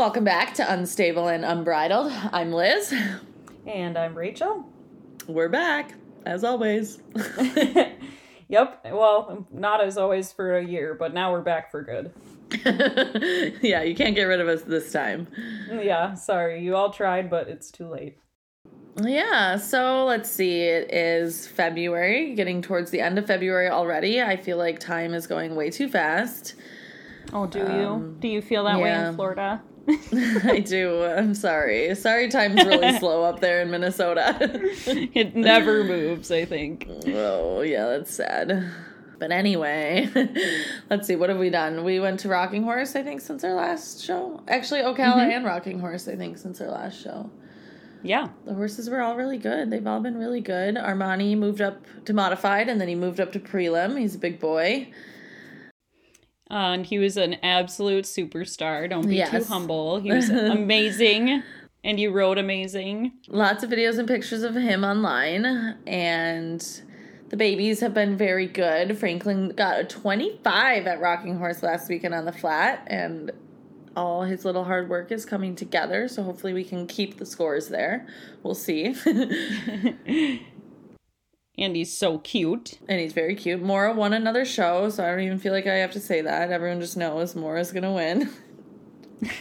Welcome back to Unstable and Unbridled. I'm Liz. And I'm Rachel. We're back, as always. yep. Well, not as always for a year, but now we're back for good. yeah, you can't get rid of us this time. Yeah, sorry. You all tried, but it's too late. Yeah, so let's see. It is February, getting towards the end of February already. I feel like time is going way too fast. Oh, do um, you? Do you feel that yeah. way in Florida? I do. I'm sorry. Sorry, time's really slow up there in Minnesota. it never moves, I think. Oh, yeah, that's sad. But anyway, let's see. What have we done? We went to Rocking Horse, I think, since our last show. Actually, Ocala mm-hmm. and Rocking Horse, I think, since our last show. Yeah. The horses were all really good. They've all been really good. Armani moved up to modified and then he moved up to prelim. He's a big boy. Uh, and he was an absolute superstar. Don't be yes. too humble. He was amazing. and you wrote amazing. Lots of videos and pictures of him online. And the babies have been very good. Franklin got a 25 at Rocking Horse last weekend on the flat. And all his little hard work is coming together. So hopefully we can keep the scores there. We'll see. and he's so cute. And he's very cute. Mora won another show, so I don't even feel like I have to say that. Everyone just knows Mora's gonna win.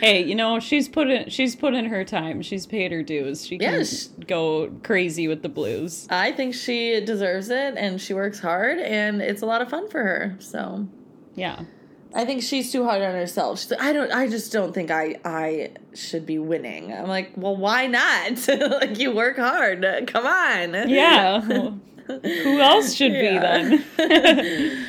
hey, you know she's put in she's put in her time. She's paid her dues. She can yes. go crazy with the blues. I think she deserves it, and she works hard, and it's a lot of fun for her. So, yeah. I think she's too hard on herself. She's like, I don't. I just don't think I I should be winning. I'm like, well, why not? like you work hard. Come on. Yeah. Who else should yeah. be then?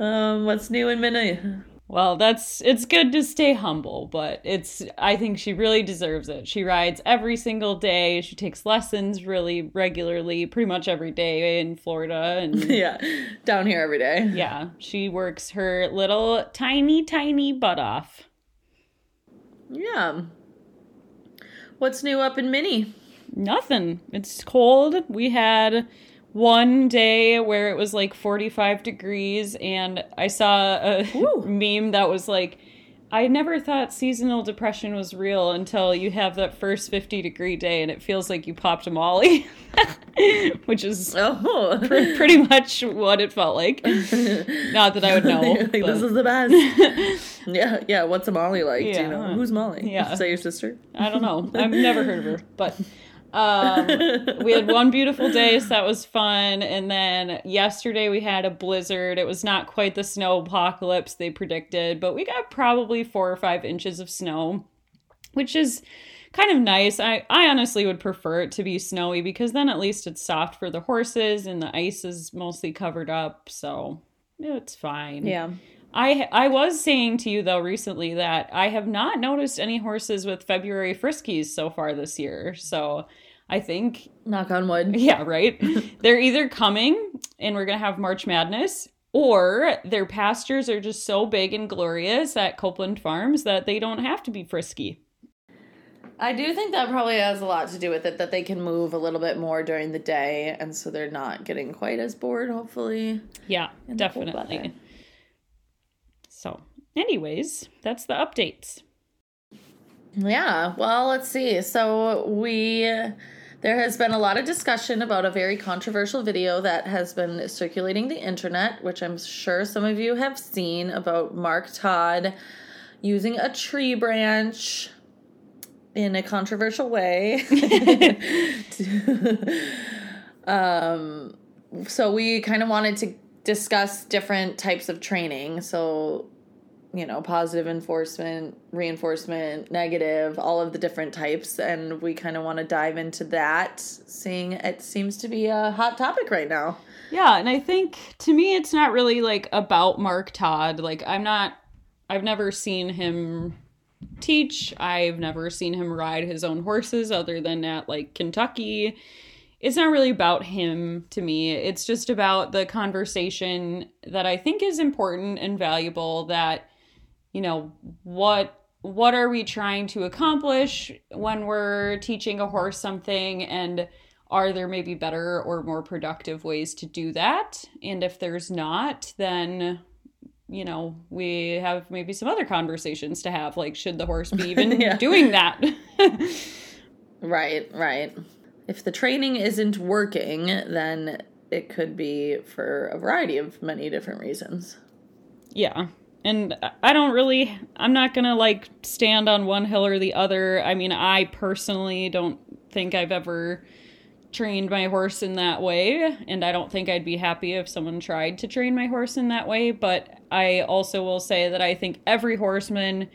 um, what's new in Minnie? Well, that's it's good to stay humble, but it's I think she really deserves it. She rides every single day. She takes lessons really regularly, pretty much every day in Florida and Yeah. Down here every day. Yeah. She works her little tiny tiny butt off. Yeah. What's new up in Minnie? Nothing. It's cold. We had one day where it was like 45 degrees and I saw a Ooh. meme that was like I never thought seasonal depression was real until you have that first 50 degree day and it feels like you popped a molly, which is oh. pr- pretty much what it felt like. Not that I would know. like, this is the best. yeah, yeah. What's a molly like? Yeah. Do you know? Who's Molly? Yeah. Is that your sister? I don't know. I've never heard of her, but um, we had one beautiful day, so that was fun. And then yesterday we had a blizzard. It was not quite the snow apocalypse they predicted, but we got probably four or five inches of snow, which is kind of nice. I, I honestly would prefer it to be snowy because then at least it's soft for the horses and the ice is mostly covered up. So it's fine. Yeah. I I was saying to you though recently that I have not noticed any horses with February friskies so far this year. So I think knock on wood. Yeah, right. They're either coming and we're going to have March Madness or their pastures are just so big and glorious at Copeland Farms that they don't have to be frisky. I do think that probably has a lot to do with it that they can move a little bit more during the day and so they're not getting quite as bored hopefully. Yeah, definitely. So, anyways, that's the updates. Yeah, well, let's see. So, we there has been a lot of discussion about a very controversial video that has been circulating the internet, which I'm sure some of you have seen about Mark Todd using a tree branch in a controversial way. um, so we kind of wanted to discuss different types of training. So you know, positive enforcement, reinforcement, negative, all of the different types. And we kind of want to dive into that, seeing it seems to be a hot topic right now. Yeah. And I think to me, it's not really like about Mark Todd. Like, I'm not, I've never seen him teach, I've never seen him ride his own horses other than at like Kentucky. It's not really about him to me. It's just about the conversation that I think is important and valuable that you know what what are we trying to accomplish when we're teaching a horse something and are there maybe better or more productive ways to do that and if there's not then you know, we have maybe some other conversations to have. Like, should the horse be even Yeah. doing that? Right, right. If the training isn't working, then it could be for a variety of many different reasons. yeah. And I don't really, I'm not going to like stand on one hill or the other. I mean, I personally don't think I've ever trained my horse in that way. And I don't think I'd be happy if someone tried to train my horse in that way. But I also will say that I think every horseman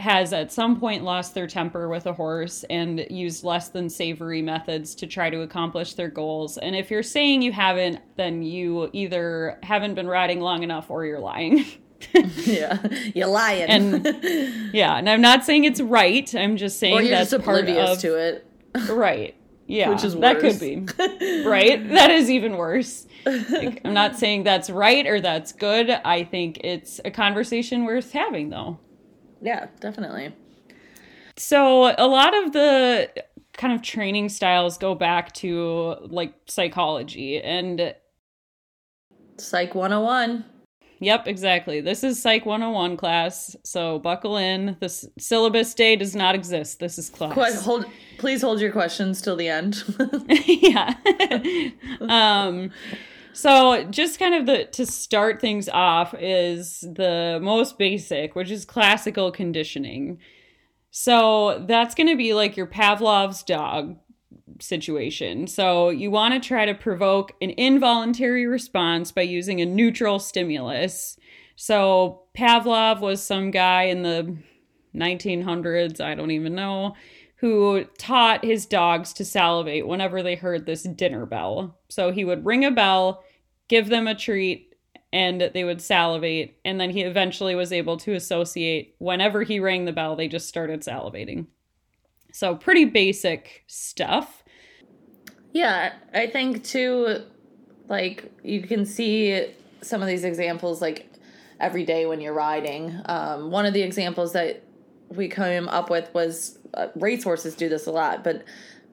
has at some point lost their temper with a horse and used less than savory methods to try to accomplish their goals. And if you're saying you haven't, then you either haven't been riding long enough or you're lying. yeah, you're lying. And- yeah, and I'm not saying it's right. I'm just saying or you're that's just part oblivious of to it. right. Yeah, Which is worse. that could be right. That is even worse. Like, I'm not saying that's right or that's good. I think it's a conversation worth having, though. Yeah, definitely. So a lot of the kind of training styles go back to like psychology and Psych 101. yep exactly this is psych 101 class so buckle in this syllabus day does not exist this is class Qu- hold, please hold your questions till the end. yeah um so just kind of the to start things off is the most basic which is classical conditioning. So that's going to be like your pavlov's dog situation. So you want to try to provoke an involuntary response by using a neutral stimulus. So pavlov was some guy in the 1900s i don't even know who taught his dogs to salivate whenever they heard this dinner bell. So he would ring a bell, give them a treat, and they would salivate. And then he eventually was able to associate whenever he rang the bell, they just started salivating. So, pretty basic stuff. Yeah, I think too, like you can see some of these examples like every day when you're riding. Um, one of the examples that we came up with was uh, race horses do this a lot, but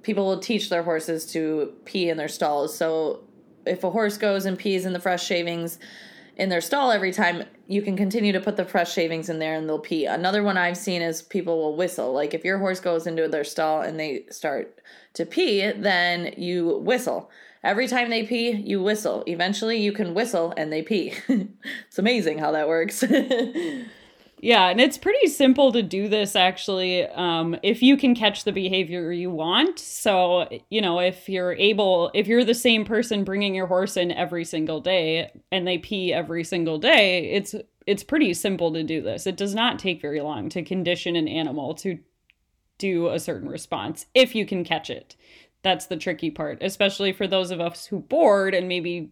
people will teach their horses to pee in their stalls. So if a horse goes and pees in the fresh shavings in their stall every time, you can continue to put the fresh shavings in there and they'll pee. Another one I've seen is people will whistle. Like if your horse goes into their stall and they start to pee, then you whistle. Every time they pee, you whistle. Eventually, you can whistle and they pee. it's amazing how that works. Yeah, and it's pretty simple to do this actually um, if you can catch the behavior you want. So, you know, if you're able, if you're the same person bringing your horse in every single day and they pee every single day, it's it's pretty simple to do this. It does not take very long to condition an animal to do a certain response if you can catch it. That's the tricky part, especially for those of us who board and maybe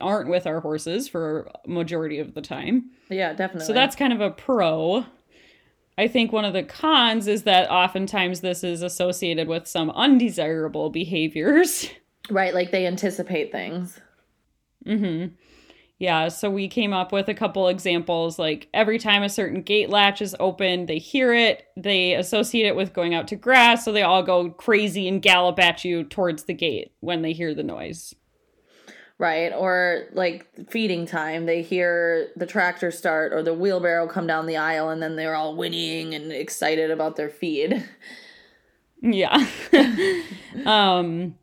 aren't with our horses for a majority of the time. yeah, definitely. So that's kind of a pro. I think one of the cons is that oftentimes this is associated with some undesirable behaviors. right. Like they anticipate things. Mm-hmm. Yeah, so we came up with a couple examples like every time a certain gate latch is open, they hear it, they associate it with going out to grass, so they all go crazy and gallop at you towards the gate when they hear the noise. Right. Or like feeding time. They hear the tractor start or the wheelbarrow come down the aisle and then they're all whinnying and excited about their feed. Yeah. um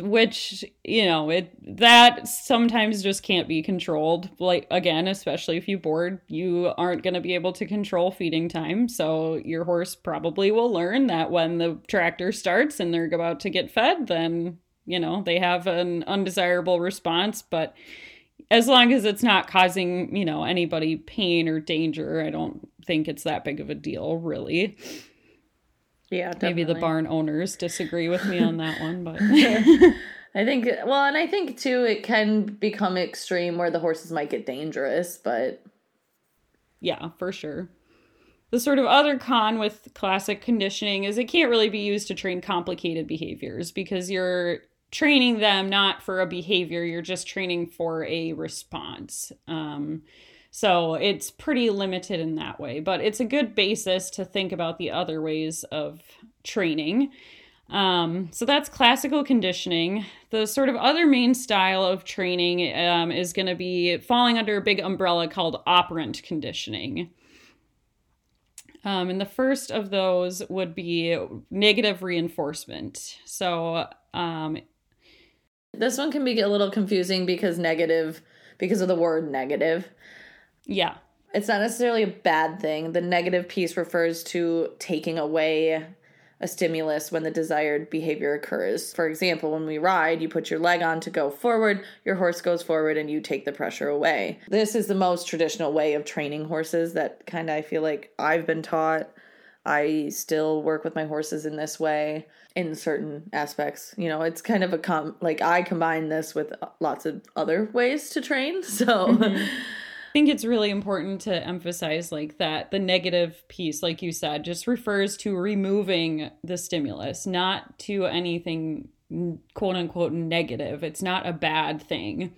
which, you know, it that sometimes just can't be controlled. Like again, especially if you board, you aren't going to be able to control feeding time. So your horse probably will learn that when the tractor starts and they're about to get fed, then, you know, they have an undesirable response, but as long as it's not causing, you know, anybody pain or danger, I don't think it's that big of a deal, really. Yeah, definitely. Maybe the barn owners disagree with me on that one, but I think well, and I think too it can become extreme where the horses might get dangerous, but yeah, for sure. The sort of other con with classic conditioning is it can't really be used to train complicated behaviors because you're training them not for a behavior, you're just training for a response. Um, so it's pretty limited in that way, but it's a good basis to think about the other ways of training. Um, so that's classical conditioning. The sort of other main style of training um, is going to be falling under a big umbrella called operant conditioning. Um, and the first of those would be negative reinforcement. So, um, this one can be a little confusing because negative, because of the word negative. Yeah. It's not necessarily a bad thing. The negative piece refers to taking away a stimulus when the desired behavior occurs. For example, when we ride, you put your leg on to go forward, your horse goes forward, and you take the pressure away. This is the most traditional way of training horses that kind of I feel like I've been taught. I still work with my horses in this way in certain aspects. You know, it's kind of a com like I combine this with lots of other ways to train. So mm-hmm think it's really important to emphasize like that the negative piece like you said just refers to removing the stimulus not to anything quote unquote negative it's not a bad thing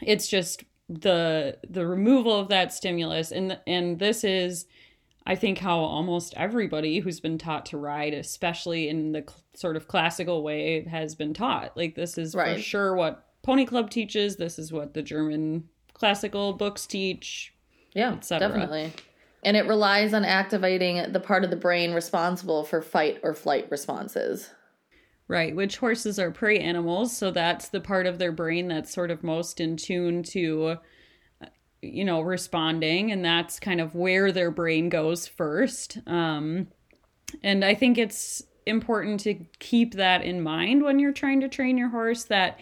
it's just the the removal of that stimulus and and this is I think how almost everybody who's been taught to ride, especially in the cl- sort of classical way, has been taught. Like this is right. for sure what Pony Club teaches. This is what the German classical books teach. Yeah, definitely. And it relies on activating the part of the brain responsible for fight or flight responses. Right, which horses are prey animals, so that's the part of their brain that's sort of most in tune to you know, responding and that's kind of where their brain goes first. Um and I think it's important to keep that in mind when you're trying to train your horse that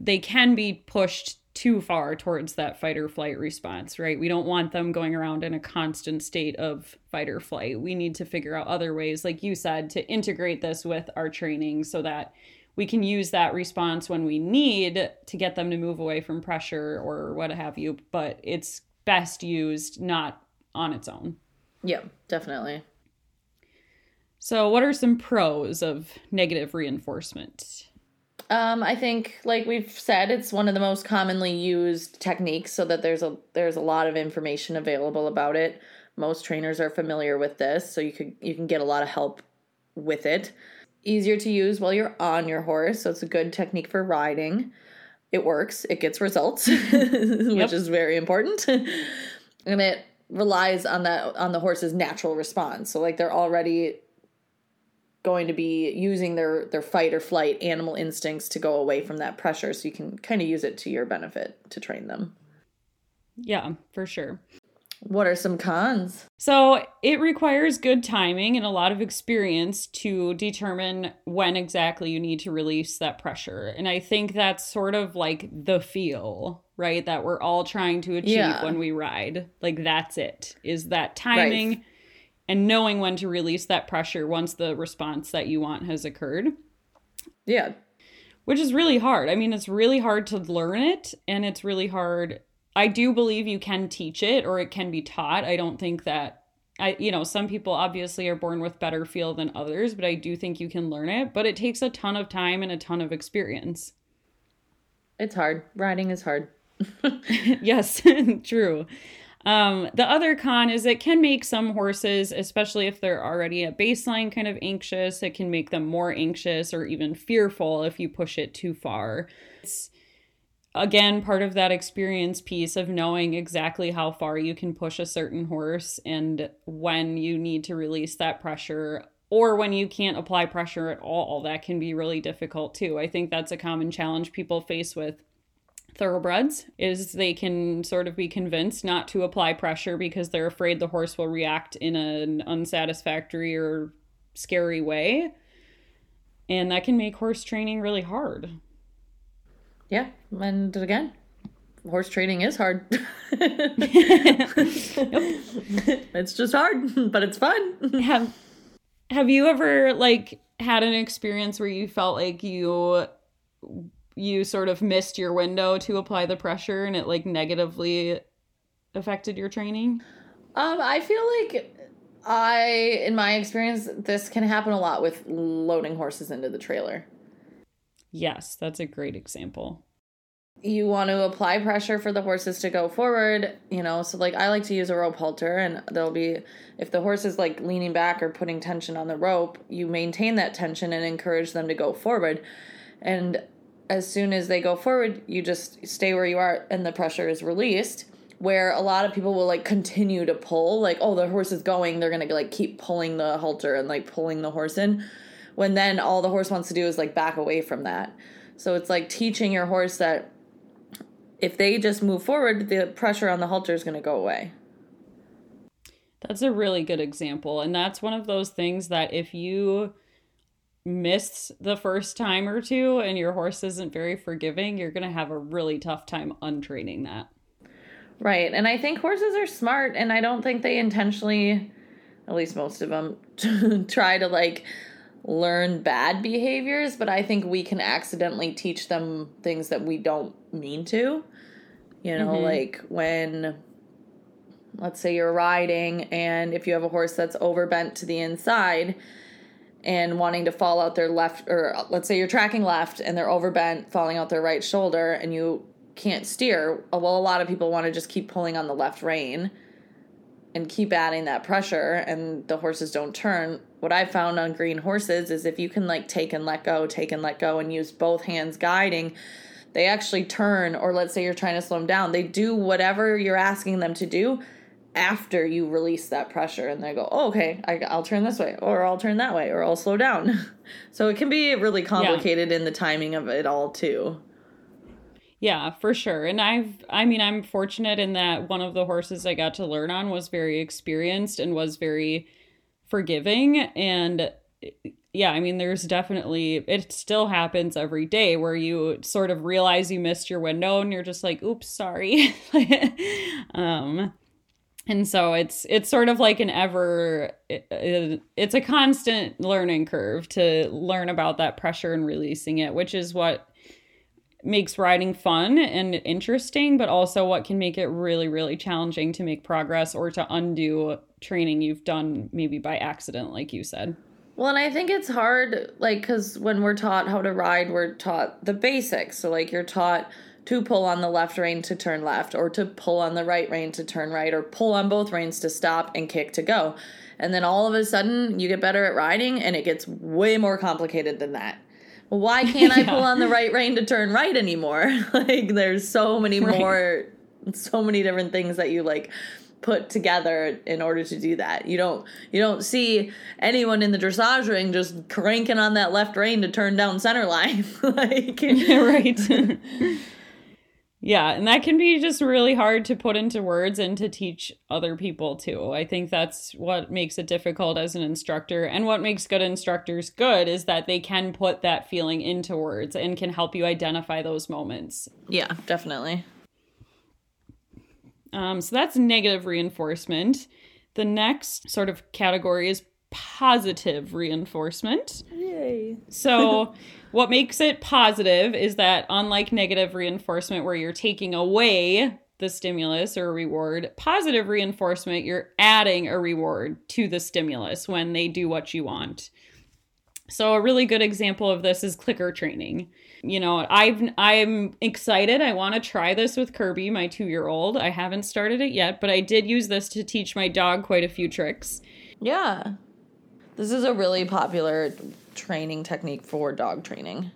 they can be pushed too far towards that fight or flight response, right? We don't want them going around in a constant state of fight or flight. We need to figure out other ways, like you said, to integrate this with our training so that we can use that response when we need to get them to move away from pressure or what have you, but it's best used not on its own. Yeah, definitely. So, what are some pros of negative reinforcement? Um, I think, like we've said, it's one of the most commonly used techniques, so that there's a there's a lot of information available about it. Most trainers are familiar with this, so you could you can get a lot of help with it. Easier to use while you're on your horse, so it's a good technique for riding. It works. It gets results, which yep. is very important, and it relies on that on the horse's natural response. So like they're already going to be using their their fight or flight animal instincts to go away from that pressure so you can kind of use it to your benefit to train them yeah for sure what are some cons so it requires good timing and a lot of experience to determine when exactly you need to release that pressure and i think that's sort of like the feel right that we're all trying to achieve yeah. when we ride like that's it is that timing right and knowing when to release that pressure once the response that you want has occurred. Yeah. Which is really hard. I mean, it's really hard to learn it and it's really hard. I do believe you can teach it or it can be taught. I don't think that I you know, some people obviously are born with better feel than others, but I do think you can learn it, but it takes a ton of time and a ton of experience. It's hard. Riding is hard. yes, true. Um, the other con is it can make some horses, especially if they're already at baseline kind of anxious, it can make them more anxious or even fearful if you push it too far. It's again part of that experience piece of knowing exactly how far you can push a certain horse and when you need to release that pressure or when you can't apply pressure at all. That can be really difficult too. I think that's a common challenge people face with thoroughbreds is they can sort of be convinced not to apply pressure because they're afraid the horse will react in an unsatisfactory or scary way and that can make horse training really hard yeah and again horse training is hard it's just hard but it's fun have have you ever like had an experience where you felt like you you sort of missed your window to apply the pressure and it like negatively affected your training? Um, I feel like I, in my experience, this can happen a lot with loading horses into the trailer. Yes, that's a great example. you want to apply pressure for the horses to go forward, you know. So, like, I like to use a rope halter, and there'll be, if the horse is like leaning back or putting tension on the rope, you maintain that tension and encourage them to go forward. And as soon as they go forward, you just stay where you are and the pressure is released. Where a lot of people will like continue to pull, like, oh, the horse is going, they're gonna like keep pulling the halter and like pulling the horse in. When then all the horse wants to do is like back away from that. So it's like teaching your horse that if they just move forward, the pressure on the halter is going to go away. That's a really good example. And that's one of those things that if you miss the first time or two and your horse isn't very forgiving, you're going to have a really tough time untraining that. Right. And I think horses are smart, and I don't think they intentionally, at least most of them, try to like learn bad behaviors, but I think we can accidentally teach them things that we don't mean to. You know, mm-hmm. like when let's say you're riding and if you have a horse that's overbent to the inside and wanting to fall out their left or let's say you're tracking left and they're overbent falling out their right shoulder and you can't steer well a lot of people want to just keep pulling on the left rein and keep adding that pressure and the horses don't turn what i've found on green horses is if you can like take and let go take and let go and use both hands guiding they actually turn, or let's say you're trying to slow them down, they do whatever you're asking them to do after you release that pressure and they go, oh, okay, I, will turn this way, or I'll turn that way, or I'll slow down. so it can be really complicated yeah. in the timing of it all, too. Yeah, for sure. And I've, I mean, I'm fortunate in that one of the horses I got to learn on was very experienced and was very forgiving. And yeah, I mean, there's definitely, it still happens every day where you sort of realize you missed your window and you're just like, oops, sorry. um, and so it's it's sort of like an ever it, it's a constant learning curve to learn about that pressure and releasing it which is what makes riding fun and interesting but also what can make it really really challenging to make progress or to undo training you've done maybe by accident like you said well, and I think it's hard, like, because when we're taught how to ride, we're taught the basics. So, like, you're taught to pull on the left rein to turn left, or to pull on the right rein to turn right, or pull on both reins to stop and kick to go. And then all of a sudden, you get better at riding, and it gets way more complicated than that. Why can't I pull on the right rein to turn right anymore? like, there's so many right. more, so many different things that you like put together in order to do that. You don't you don't see anyone in the dressage ring just cranking on that left rein to turn down center line. like right. Yeah, and that can be just really hard to put into words and to teach other people too. I think that's what makes it difficult as an instructor and what makes good instructors good is that they can put that feeling into words and can help you identify those moments. Yeah, definitely. Um, so that's negative reinforcement. The next sort of category is positive reinforcement. Yay. So, what makes it positive is that, unlike negative reinforcement, where you're taking away the stimulus or reward, positive reinforcement, you're adding a reward to the stimulus when they do what you want. So, a really good example of this is clicker training you know, I've I'm excited. I want to try this with Kirby, my 2-year-old. I haven't started it yet, but I did use this to teach my dog quite a few tricks. Yeah. This is a really popular training technique for dog training.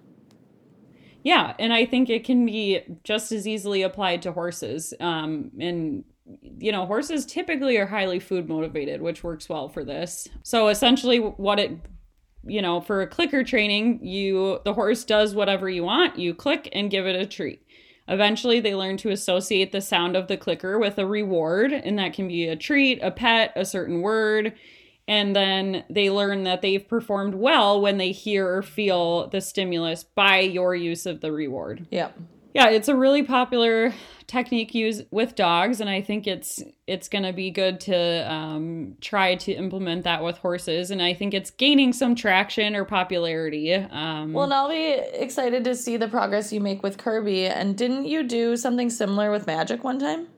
Yeah, and I think it can be just as easily applied to horses. Um, and you know, horses typically are highly food motivated, which works well for this. So essentially, what it you know, for a clicker training, you the horse does whatever you want, you click and give it a treat. Eventually, they learn to associate the sound of the clicker with a reward, and that can be a treat, a pet, a certain word. And then they learn that they've performed well when they hear or feel the stimulus by your use of the reward. Yep yeah, it's a really popular technique used with dogs, and I think it's it's going to be good to um, try to implement that with horses. And I think it's gaining some traction or popularity. Um, well, and I'll be excited to see the progress you make with Kirby. And didn't you do something similar with Magic one time?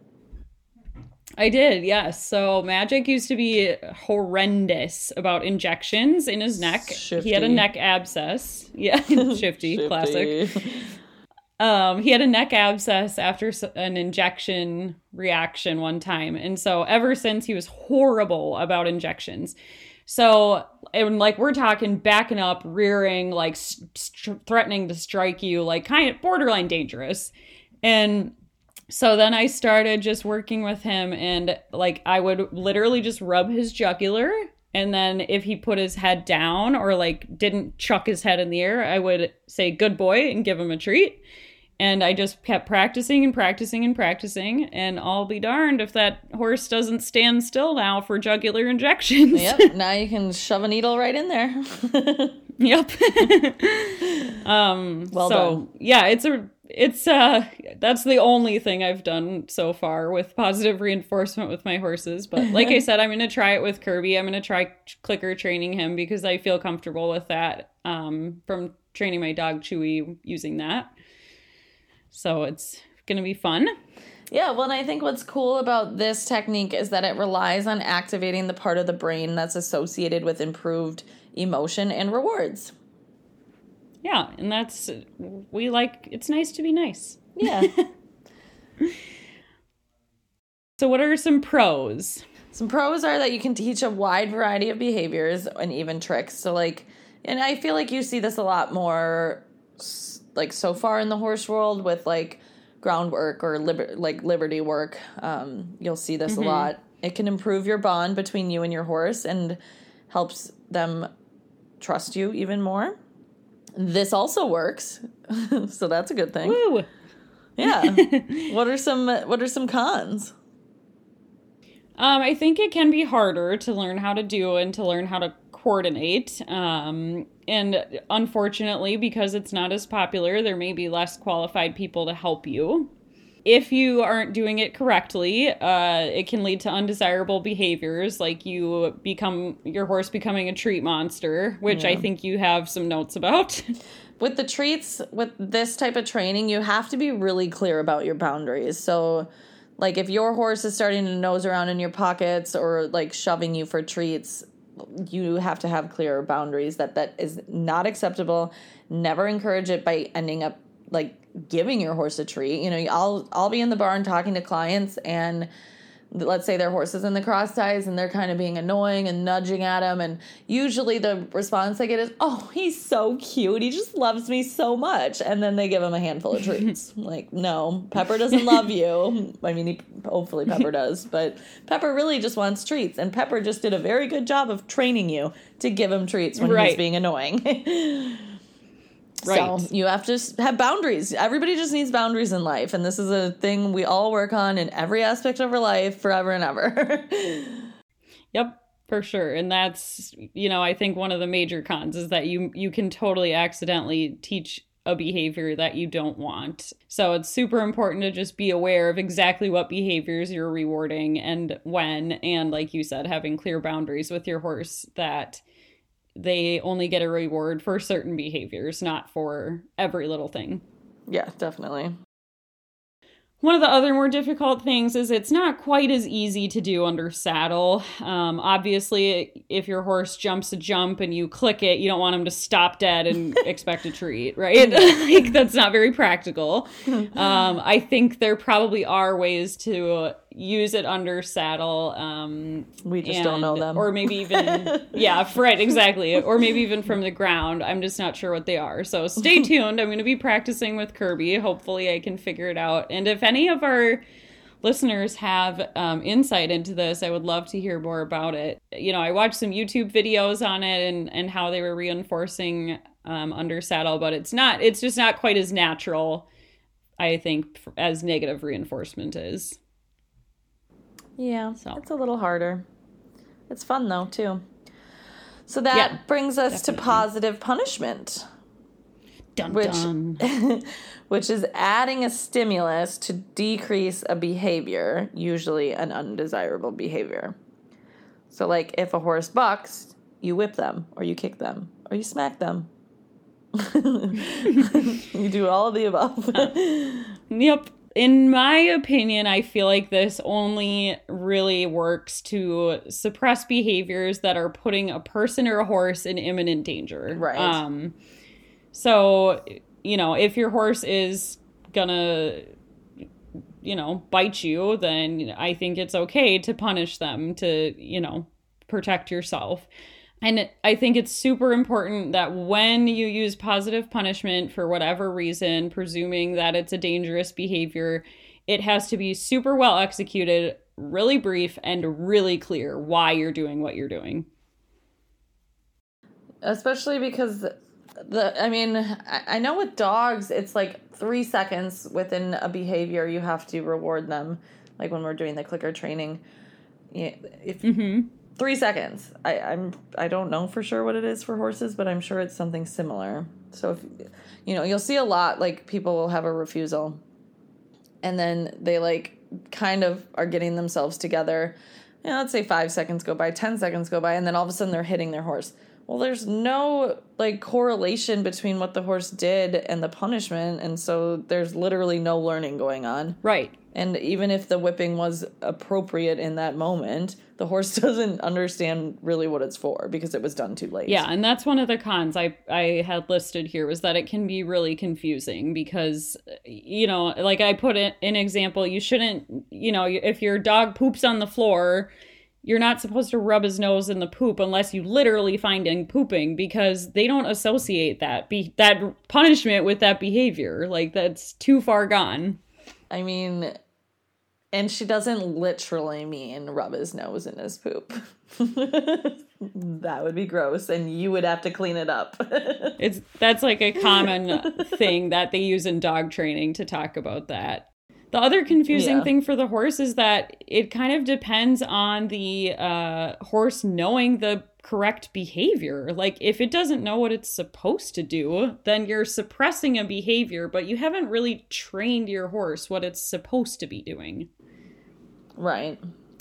I did, yes. So Magic used to be horrendous about injections in his neck. Shifty. He had a neck abscess. Yeah, shifty, shifty. classic. um, he had a neck abscess after an injection reaction one time. And so ever since he was horrible about injections. So, and like we're talking backing up, rearing, like st- threatening to strike you, like kind of borderline dangerous. And so then I started just working with him, and like I would literally just rub his jugular. And then if he put his head down or like didn't chuck his head in the air, I would say, good boy, and give him a treat. And I just kept practicing and practicing and practicing. And I'll be darned if that horse doesn't stand still now for jugular injections. Yep. Now you can shove a needle right in there. yep. um, well so, done. yeah, it's a it's uh that's the only thing I've done so far with positive reinforcement with my horses. But like I said, I'm gonna try it with Kirby. I'm gonna try clicker training him because I feel comfortable with that. Um, from training my dog Chewy using that. So it's gonna be fun. Yeah, well, and I think what's cool about this technique is that it relies on activating the part of the brain that's associated with improved emotion and rewards. Yeah, and that's we like it's nice to be nice. Yeah. so what are some pros? Some pros are that you can teach a wide variety of behaviors and even tricks. So like and I feel like you see this a lot more like so far in the horse world with like groundwork or liber- like liberty work. Um, you'll see this mm-hmm. a lot. It can improve your bond between you and your horse and helps them trust you even more. This also works, so that's a good thing. Woo. Yeah. what are some What are some cons? Um, I think it can be harder to learn how to do and to learn how to coordinate. Um, and unfortunately, because it's not as popular, there may be less qualified people to help you if you aren't doing it correctly, uh, it can lead to undesirable behaviors, like you become your horse becoming a treat monster, which yeah. I think you have some notes about. with the treats, with this type of training, you have to be really clear about your boundaries. So, like if your horse is starting to nose around in your pockets or like shoving you for treats, you have to have clear boundaries that that is not acceptable. Never encourage it by ending up like giving your horse a treat. You know, I'll I'll be in the barn talking to clients and let's say their horse is in the cross ties and they're kind of being annoying and nudging at him and usually the response I get is, "Oh, he's so cute. He just loves me so much." And then they give him a handful of treats. like, "No, Pepper doesn't love you." I mean, he, hopefully Pepper does, but Pepper really just wants treats and Pepper just did a very good job of training you to give him treats when right. he's being annoying. Right. So you have to have boundaries. Everybody just needs boundaries in life. And this is a thing we all work on in every aspect of our life forever and ever. yep for sure and that's you know i think one of the major cons is that you you can totally accidentally teach a behavior that you don't want so it's super important to just be aware of exactly what behaviors you're rewarding and when and like you said having clear boundaries with your horse that they only get a reward for certain behaviors, not for every little thing. Yeah, definitely. One of the other more difficult things is it's not quite as easy to do under saddle. Um, obviously, if your horse jumps a jump and you click it, you don't want him to stop dead and expect a treat, right? like that's not very practical. Um, I think there probably are ways to use it under saddle. Um, we just and, don't know them. Or maybe even, yeah, right, exactly. Or maybe even from the ground. I'm just not sure what they are. So stay tuned. I'm going to be practicing with Kirby. Hopefully, I can figure it out. And if any of our listeners have um, insight into this, I would love to hear more about it. You know, I watched some YouTube videos on it and, and how they were reinforcing um, under saddle, but it's not, it's just not quite as natural, I think, as negative reinforcement is. Yeah, so. it's a little harder. It's fun though too. So that yeah, brings us definitely. to positive punishment. Dun, which, dun. which is adding a stimulus to decrease a behavior, usually an undesirable behavior. So, like if a horse bucks, you whip them, or you kick them, or you smack them. you do all of the above. yep in my opinion, I feel like this only really works to suppress behaviors that are putting a person or a horse in imminent danger. Right. Um, so, you know, if your horse is gonna you know bite you then i think it's okay to punish them to you know protect yourself and I think it's super important that when you use positive punishment for whatever reason, presuming that it's a dangerous behavior, it has to be super well executed, really brief, and really clear why you're doing what you're doing. Especially because the, I mean, I know with dogs, it's like three seconds within a behavior you have to reward them. Like when we're doing the clicker training, if mm-hmm three seconds. I, I'm I don't know for sure what it is for horses, but I'm sure it's something similar. So if you know, you'll see a lot like people will have a refusal, and then they like kind of are getting themselves together. You know, let's say five seconds go by, ten seconds go by, and then all of a sudden they're hitting their horse. Well, there's no like correlation between what the horse did and the punishment, and so there's literally no learning going on. Right. And even if the whipping was appropriate in that moment, the horse doesn't understand really what it's for because it was done too late. Yeah, and that's one of the cons I I had listed here was that it can be really confusing because you know, like I put it an example, you shouldn't, you know, if your dog poops on the floor, you're not supposed to rub his nose in the poop unless you literally find him pooping because they don't associate that be that punishment with that behavior. Like that's too far gone. I mean, and she doesn't literally mean rub his nose in his poop. that would be gross and you would have to clean it up. it's that's like a common thing that they use in dog training to talk about that. The other confusing yeah. thing for the horse is that it kind of depends on the uh, horse knowing the correct behavior. Like, if it doesn't know what it's supposed to do, then you're suppressing a behavior, but you haven't really trained your horse what it's supposed to be doing. Right.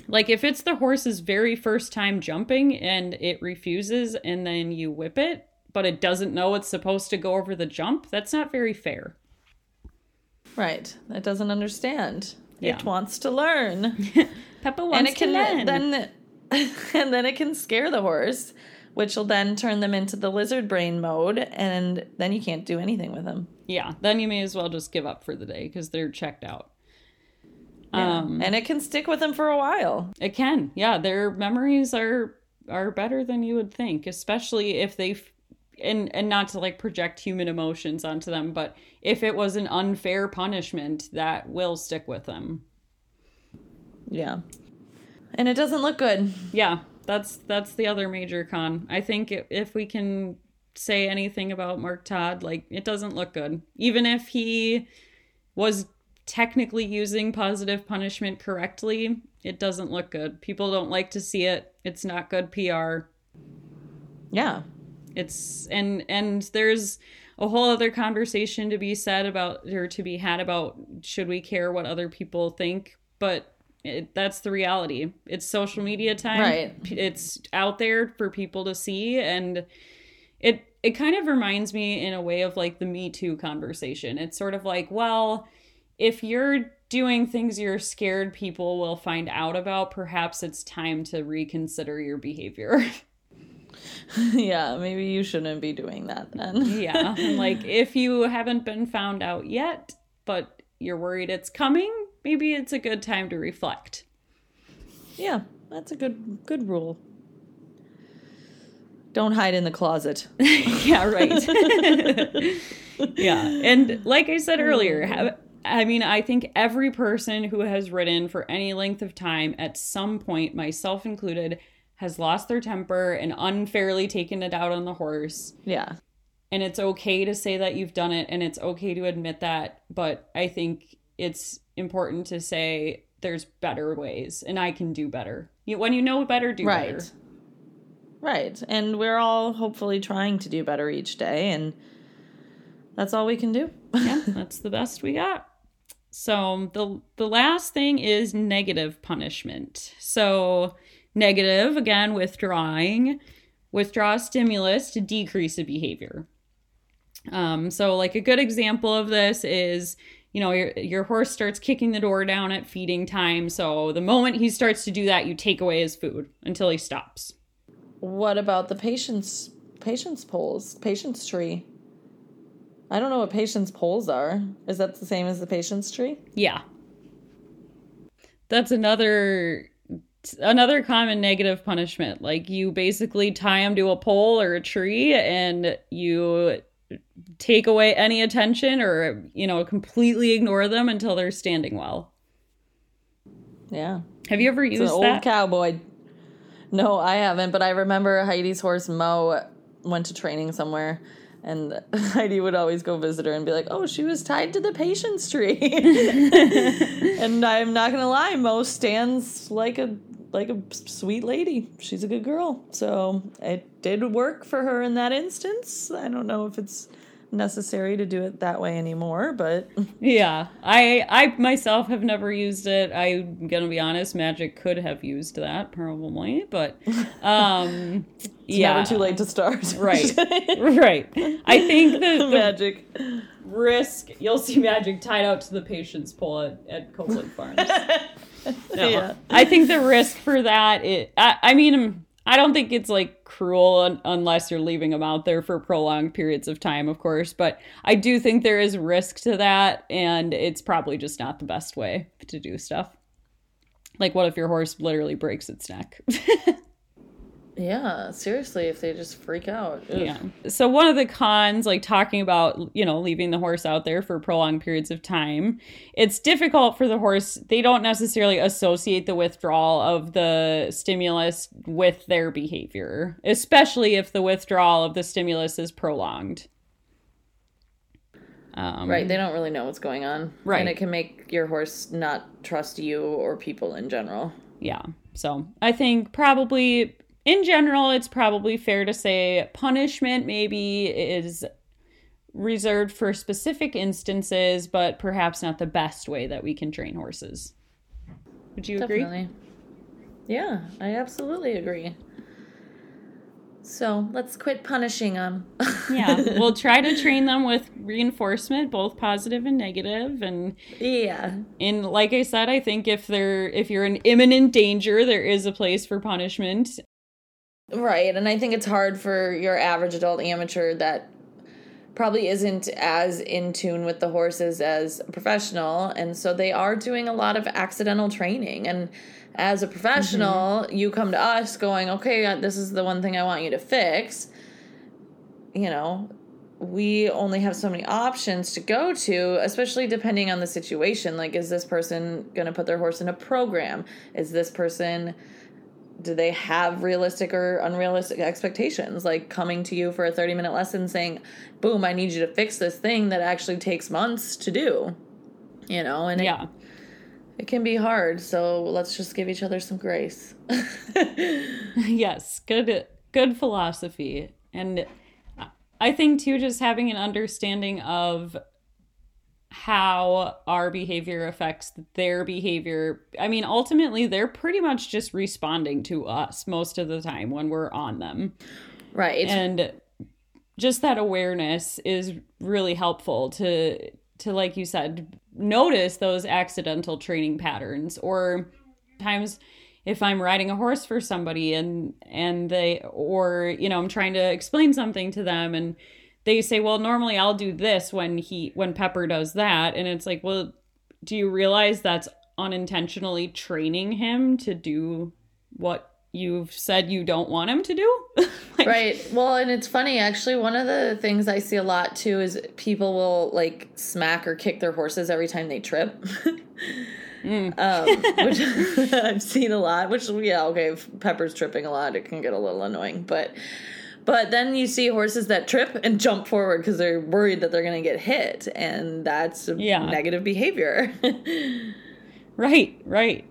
Like if it's the horse's very first time jumping and it refuses and then you whip it, but it doesn't know it's supposed to go over the jump, that's not very fair. Right. It doesn't understand. Yeah. It wants to learn. Pepper wants and it can, to learn. Then and then it can scare the horse, which will then turn them into the lizard brain mode and then you can't do anything with them. Yeah, then you may as well just give up for the day because they're checked out. Yeah. Um, and it can stick with them for a while. It can. Yeah, their memories are are better than you would think, especially if they and and not to like project human emotions onto them, but if it was an unfair punishment, that will stick with them. Yeah. And it doesn't look good. Yeah, that's that's the other major con. I think if we can say anything about Mark Todd, like it doesn't look good. Even if he was technically using positive punishment correctly, it doesn't look good. People don't like to see it. It's not good PR. Yeah. It's and and there's a whole other conversation to be said about or to be had about should we care what other people think, but it, that's the reality. It's social media time. Right. It's out there for people to see and it it kind of reminds me in a way of like the Me Too conversation. It's sort of like, well, if you're doing things you're scared people will find out about, perhaps it's time to reconsider your behavior. yeah, maybe you shouldn't be doing that then. yeah. Like if you haven't been found out yet, but you're worried it's coming, maybe it's a good time to reflect. Yeah, that's a good good rule. Don't hide in the closet. yeah, right. yeah. And like I said earlier, have I mean, I think every person who has ridden for any length of time at some point, myself included, has lost their temper and unfairly taken it out on the horse. Yeah. And it's okay to say that you've done it and it's okay to admit that, but I think it's important to say there's better ways and I can do better. When you know better, do right. better. Right. And we're all hopefully trying to do better each day and that's all we can do. yeah, that's the best we got. So the the last thing is negative punishment. So negative again withdrawing, withdraw stimulus to decrease a behavior. Um, so like a good example of this is you know your your horse starts kicking the door down at feeding time. So the moment he starts to do that, you take away his food until he stops. What about the patience patience poles, patience tree? I don't know what patience poles are. Is that the same as the patience tree? Yeah. That's another another common negative punishment. Like you basically tie them to a pole or a tree and you take away any attention or you know completely ignore them until they're standing well. Yeah. Have you ever It's used an that? old cowboy. No, I haven't, but I remember Heidi's horse Mo went to training somewhere and Heidi would always go visit her and be like, "Oh, she was tied to the patience tree." and I'm not going to lie, Mo stands like a like a sweet lady. She's a good girl. So, it did work for her in that instance. I don't know if it's necessary to do it that way anymore, but Yeah, I I myself have never used it. I'm gonna be honest, Magic could have used that probably, but um, yeah, never too late to start. Right, right. I think the, the Magic. risk you'll see Magic tied out to the patience pole at, at Copeland Farms. No. Yeah. I think the risk for that, it, I, I mean, I don't think it's like cruel un- unless you're leaving them out there for prolonged periods of time, of course. But I do think there is risk to that, and it's probably just not the best way to do stuff. Like, what if your horse literally breaks its neck? Yeah, seriously, if they just freak out. Ugh. yeah. So one of the cons, like talking about, you know, leaving the horse out there for prolonged periods of time, it's difficult for the horse. They don't necessarily associate the withdrawal of the stimulus with their behavior, especially if the withdrawal of the stimulus is prolonged. Um, Right, they don't really know what's going on. Right. And it can make your horse not trust you or people in general. Yeah. So I think probably in general, it's probably fair to say punishment maybe is reserved for specific instances, but perhaps not the best way that we can train horses. Would you agree? Definitely. Yeah, I absolutely agree. So let's quit punishing them. Yeah. we'll try to train them with reinforcement, both positive and negative, and yeah. And like I said, I think if they're if you're in imminent danger, there is a place for punishment. Right, and I think it's hard for your average adult amateur that probably isn't as in tune with the horses as a professional, and so they are doing a lot of accidental training. And as a professional, you come to us going, "Okay, uh, this is the one thing I want you to fix." You know, we only have so many options to go to, especially depending on the situation. Like, is this person going to put their horse in a program? Is this person do they have realistic or unrealistic expectations? Like coming to you for a 30 minute lesson saying boom i need you to fix this thing that actually takes months to do you know and Yeah. it, it can be hard. So let's just give each other some grace. Yes good good philosophy. And i think too just having an understanding of how our behavior affects their behavior. I mean ultimately they're pretty much just responding to us most of the time when we're on them. Right. And just that awareness is really helpful to to like you said notice those accidental training patterns or times if i'm riding a horse for somebody and and they or you know i'm trying to explain something to them and they say well normally i'll do this when he when Pepper does that. And it's like well do you realize that's unintentionally training him to do what you've said you don't want him to do? Like, right. Well and it's funny actually one of the things i see a lot too is people will like smack or kick their horses every time they trip. Um, which i've seen a lot which yeah okay if Pepper's tripping a lot it can get a little annoying but but then you see horses that trip and jump forward because they're worried that they're going to get hit and that's Yeah. negative behavior Right, right.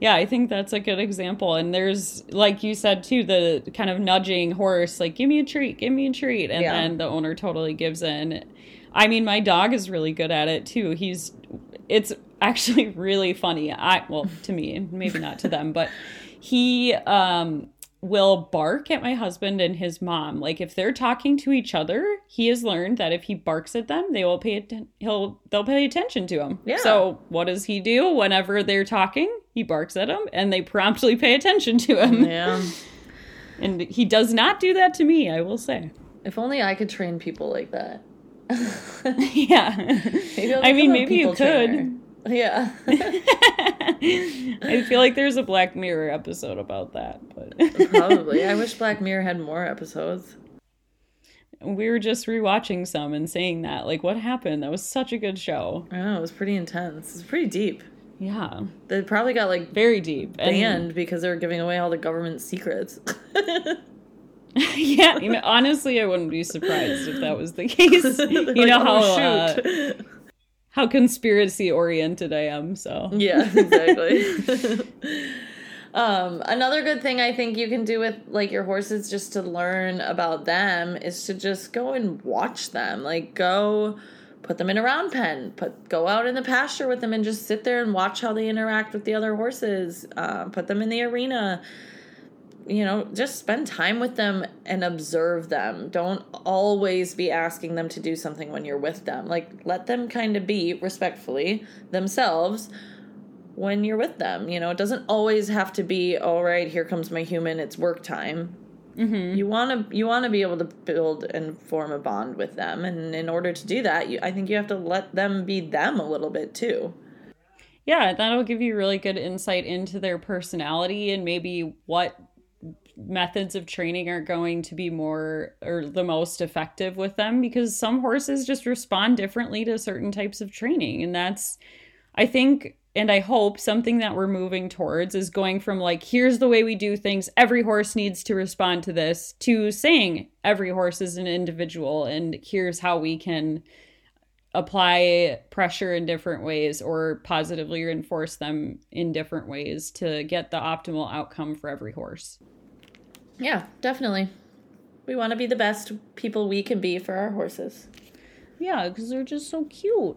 Yeah, I think that's a good example. And there's, like you said too, the kind of nudging horse, like, give me a treat, give me a treat. And Yeah. then the owner totally gives in. I mean, my dog is really good at it too. He's, it's actually really funny. I, well, to me, maybe not to them, but he, um, will bark at my husband and his mom. Like if they're talking to each other, he has learned that if he barks at them, they will pay atten- he'll they'll pay attention to him. Yeah. So what does he do whenever they're talking? He barks at them and they promptly pay attention to him. yeah And he does not do that to me, I will say. if only i could train people like that yeah. I mean, maybe you could. Yeah. I feel like there's a Black Mirror episode about that, but probably. I wish Black Mirror had more episodes. We were just rewatching some and saying that, like, what happened? That was such a good show. I know it was pretty intense. It's pretty deep. Yeah, they probably got like very deep banned and... because they were giving away all the government secrets. yeah, you know, honestly, I wouldn't be surprised if that was the case. you like, know how oh, uh, how conspiracy oriented I am. So yeah, exactly. um, another good thing I think you can do with like your horses just to learn about them is to just go and watch them. Like go put them in a round pen, put go out in the pasture with them and just sit there and watch how they interact with the other horses. Uh, put them in the arena you know, just spend time with them and observe them. Don't always be asking them to do something when you're with them. Like, let them kind of be respectfully themselves when you're with them. You know, it doesn't always have to be, all right, here comes my human, it's work time. Mm-hmm. You want to you want to be able to build and form a bond with them, and in order to do that, you, I think you have to let them be them a little bit too. Yeah, that'll give you really good insight into their personality and maybe what methods of training are going to be more or the most effective with them because some horses just respond differently to certain types of training and that's i think and i hope something that we're moving towards is going from like here's the way we do things every horse needs to respond to this to saying every horse is an individual and here's how we can apply pressure in different ways or positively reinforce them in different ways to get the optimal outcome for every horse. Yeah, definitely. We want to be the best people we can be for our horses. Yeah, because they're just so cute.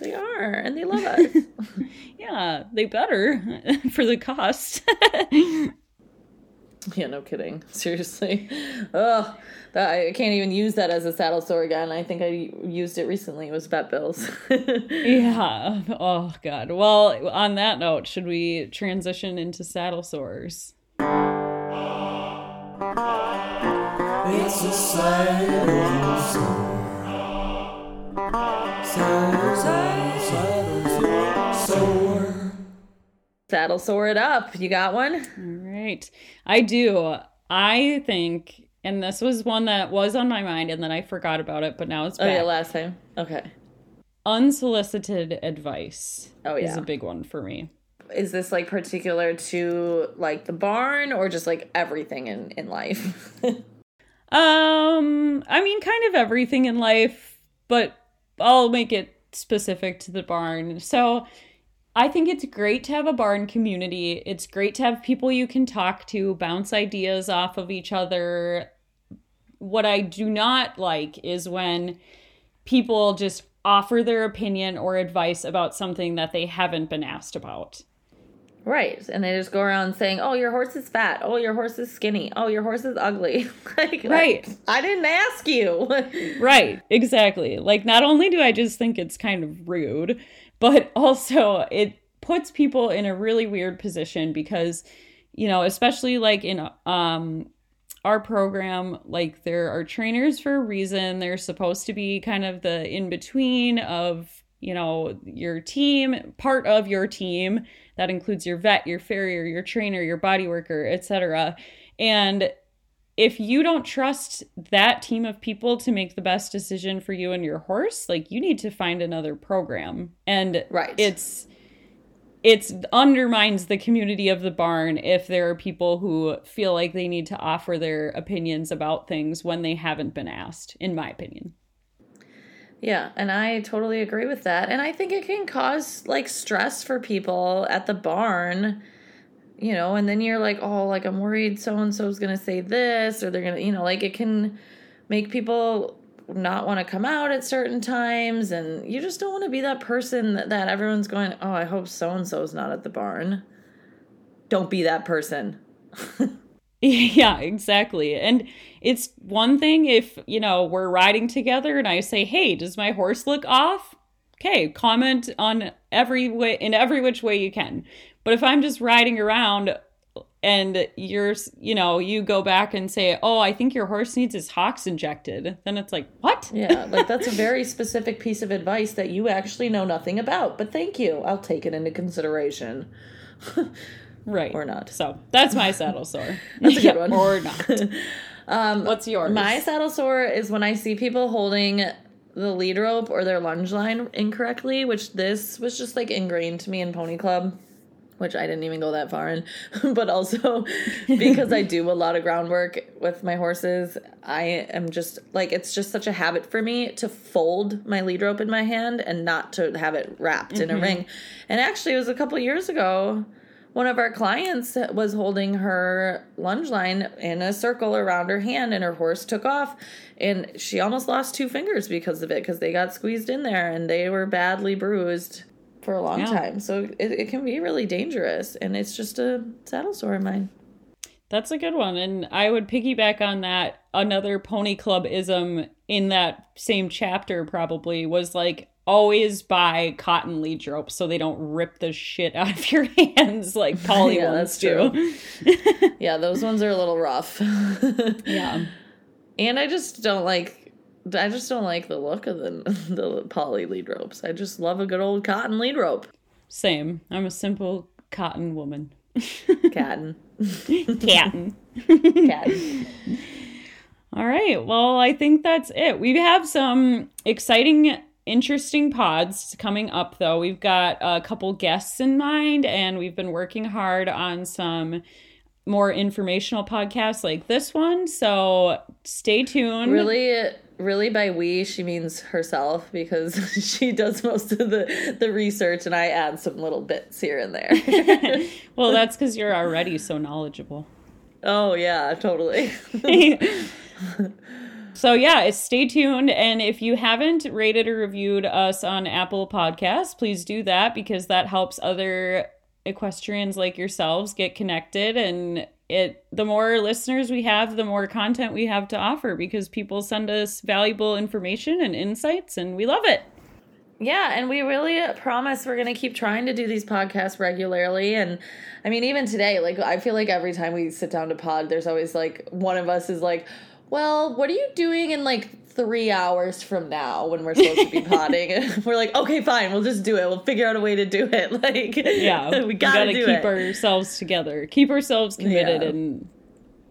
They are, and they love us. yeah, they better for the cost. yeah, no kidding. Seriously. Ugh. That, I can't even use that as a saddle sore again. I think I used it recently. It was vet bills. yeah. Oh, God. Well, on that note, should we transition into saddle sores? It's a saddle sore. Saddle sore it up. You got one? All right. I do. I think, and this was one that was on my mind and then I forgot about it, but now it's back. Oh, yeah, last time. Okay. Unsolicited advice. Oh, yeah. Is a big one for me is this like particular to like the barn or just like everything in in life? Um i mean kind of everything in life but i'll make it specific to the barn. So i think it's great to have a barn community. It's great to have people you can talk to bounce ideas off of each other. What i do not like is when people just offer their opinion or advice about something that they haven't been asked about Right. And they just go around saying, oh, your horse is fat. Oh, your horse is skinny. Oh, your horse is ugly. like, right. Like, I didn't ask you. right. Exactly. Like, not only do I just think it's kind of rude, but also it puts people in a really weird position because, you know, especially like in, um, our program like there are trainers for a reason they're supposed to be kind of the in between of you know your team part of your team that includes your vet, your farrier, your trainer, your body worker, etc. And if you don't trust that team of people to make the best decision for you and your horse, like you need to find another program. And right. it's it's undermines the community of the barn if there are people who feel like they need to offer their opinions about things when they haven't been asked, in my opinion. Yeah, and I totally agree with that. And I think it can cause like stress for people at the barn, you know, and then you're like, oh, like I'm worried so and so's going to say this or they're going to, you know, like it can make people not want to come out at certain times and you just don't want to be that person that, that everyone's going, "Oh, I hope so and so's not at the barn." Don't be that person. Yeah, exactly. And it's one thing if, you know, we're riding together and I say, "Hey, does my horse look off?" Okay, comment on every way in every which way you can. But if I'm just riding around and you're you know you go back and say oh i think your horse needs his hocks injected then it's like what? Yeah like that's a very specific piece of advice that you actually know nothing about but thank you. I'll take it into consideration. Right. Or not. So that's my saddle sore. That's a good one. or not um what's yours my saddle sore is when i see people holding the lead rope or their lunge line incorrectly which this was just like ingrained to me in pony club which I didn't even go that far in, but also because I do a lot of groundwork with my horses, I am just like it's just such a habit for me to fold my lead rope in my hand and not to have it wrapped mm-hmm. in a mm-hmm. ring. And actually, it was a couple years ago. One of our clients was holding her lunge line in a circle around her hand, and her horse took off. And she almost lost two fingers because of it, because they got squeezed in there and they were badly bruised for a long yeah. time. So it, it can be really dangerous. And it's just a saddle sore of mine. That's a good one. And I would piggyback on that. Another pony club ism in that same chapter probably was like always buy cotton lead ropes so they don't rip the shit out of your hands like poly yeah, ones do. yeah, those ones are a little rough. yeah. And I just don't like I just don't like the look of the the poly lead ropes. I just love a good old cotton lead rope. Same. I'm a simple cotton woman. cotton. cotton. Catton. All right. Well, I think that's it. We have some exciting, interesting pods coming up, though. We've got a couple guests in mind, and we've been working hard on some more informational podcasts like this one. So stay tuned. Really really by we she means herself because she does most of the the research and I add some little bits here and there. well, that's cuz you're already so knowledgeable. Oh yeah, totally. So yeah, stay tuned. And if you haven't rated or reviewed us on Apple Podcasts, please do that because that helps other equestrians like yourselves get connected. And it the more listeners we have the more content we have to offer because people send us valuable information and insights and we love it. Yeah and we really promise we're going to keep trying to do these podcasts regularly. And i mean even today like i feel like every time we sit down to pod there's always like one of us is like well what are you doing in like three hours from now when we're supposed to be potting. we're like, okay, fine, we'll just do it. We'll figure out a way to do it. Like, yeah, we gotta, we gotta keep it. ourselves together, keep ourselves committed, yeah. and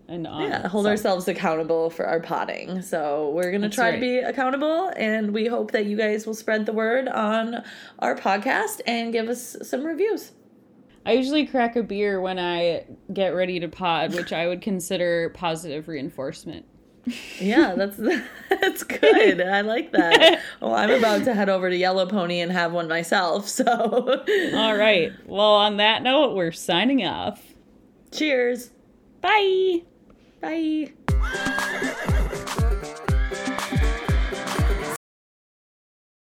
and on. Yeah, hold so. ourselves accountable for our potting. So we're gonna That's try right. to be accountable, and we hope that you guys will spread the word on our podcast and give us some reviews. I usually crack a beer when I get ready to pod, which I would consider positive reinforcement yeah, that's that's good. I like that. Well, I'm about to head over to Yellow Pony and have one myself. So, all right. Well, on that note, we're signing off. Cheers. Bye. Bye.